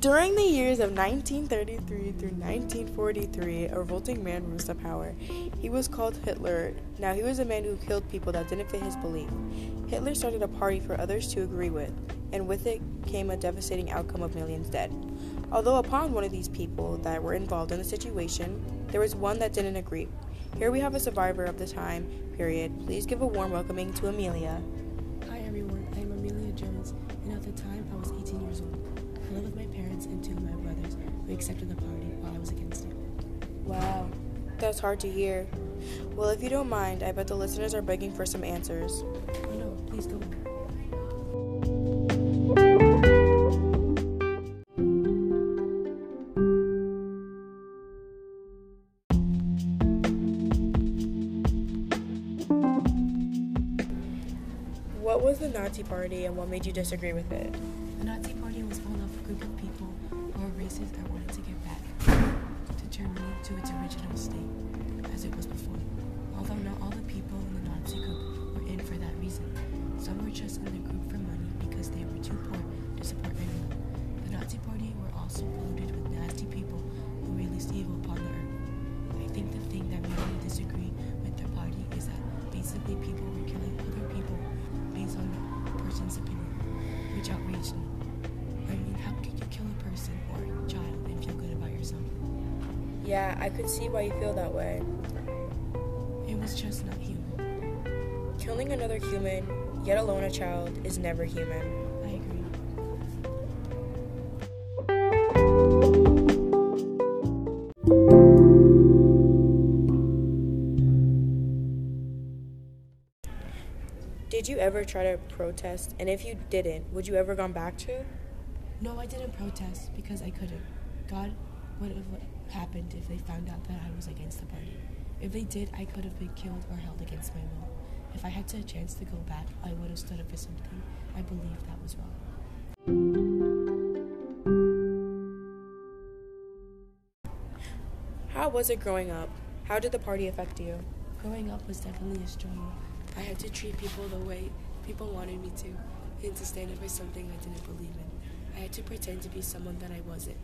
During the years of 1933 through 1943, a revolting man rose to power. He was called Hitler. Now, he was a man who killed people that didn't fit his belief. Hitler started a party for others to agree with, and with it came a devastating outcome of millions dead. Although, upon one of these people that were involved in the situation, there was one that didn't agree. Here we have a survivor of the time period. Please give a warm welcoming to Amelia. Hi everyone, I am Amelia Jones, and at the time I was 18 years old. I lived with my parents and two of my brothers who accepted the party while I was against it. Wow, that's hard to hear. Well, if you don't mind, I bet the listeners are begging for some answers. Oh no, please go on. What was the Nazi Party and what made you disagree with it? To its original state as it was before. Although not all the people in the Nazi group were in for that reason. Some were just in the group for money because they were too poor to support anyone. The Nazi Party were also polluted with nasty people who released evil upon the earth. I think the thing that made me disagree with the party is that basically people were killing other people based on a person's opinion, which outraged me. Yeah, I could see why you feel that way. It was just not human. Killing another human, yet alone a child, is never human. I agree. Did you ever try to protest? And if you didn't, would you ever gone back to? No, I didn't protest because I couldn't. God would have happened if they found out that I was against the party. If they did, I could have been killed or held against my will. If I had a chance to go back, I would have stood up for something I believed that was wrong. How was it growing up? How did the party affect you? Growing up was definitely a struggle. I had to treat people the way people wanted me to, and to stand up for something I didn't believe in. I had to pretend to be someone that I wasn't,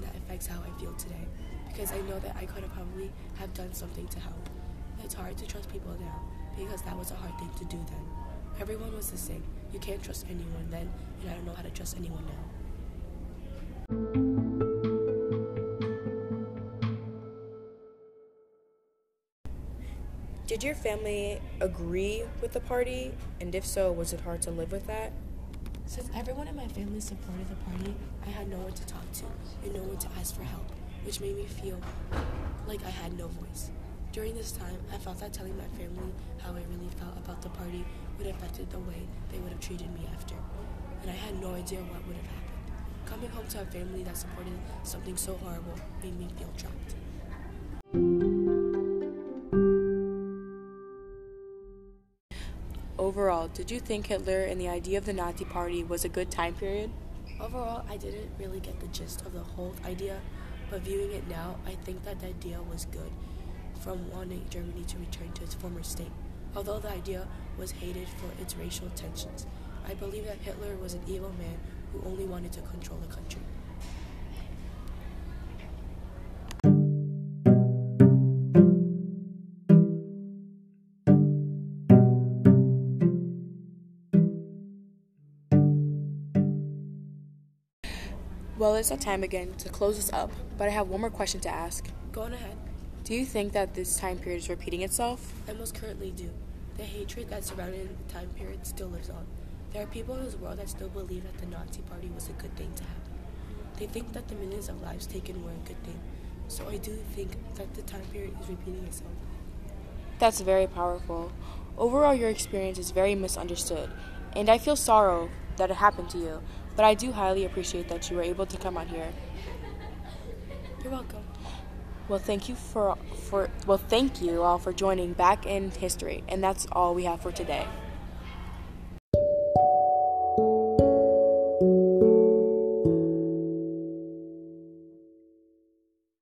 that affects how I feel today. Because I know that I could have probably have done something to help. It's hard to trust people now, because that was a hard thing to do then. Everyone was the same. You can't trust anyone then, and I don't know how to trust anyone now. Did your family agree with the party? And if so, was it hard to live with that? Since everyone in my family supported the party, I had no one to talk to and no one to ask for help, which made me feel like I had no voice. During this time, I felt that telling my family how I really felt about the party would have affected the way they would have treated me after. And I had no idea what would have happened. Coming home to a family that supported something so horrible made me feel trapped. Overall, did you think Hitler and the idea of the Nazi Party was a good time period? Overall, I didn't really get the gist of the whole idea, but viewing it now, I think that the idea was good from wanting Germany to return to its former state. Although the idea was hated for its racial tensions, I believe that Hitler was an evil man who only wanted to control the country. Well, it's that time again to close this up, but I have one more question to ask. Go on ahead. Do you think that this time period is repeating itself? I most currently do. The hatred that surrounded the time period still lives on. There are people in this world that still believe that the Nazi Party was a good thing to happen. They think that the millions of lives taken were a good thing. So I do think that the time period is repeating itself. That's very powerful. Overall, your experience is very misunderstood, and I feel sorrow that it happened to you, but I do highly appreciate that you were able to come out here. You're welcome. Well, thank you for for well, thank you all for joining back in history, and that's all we have for today.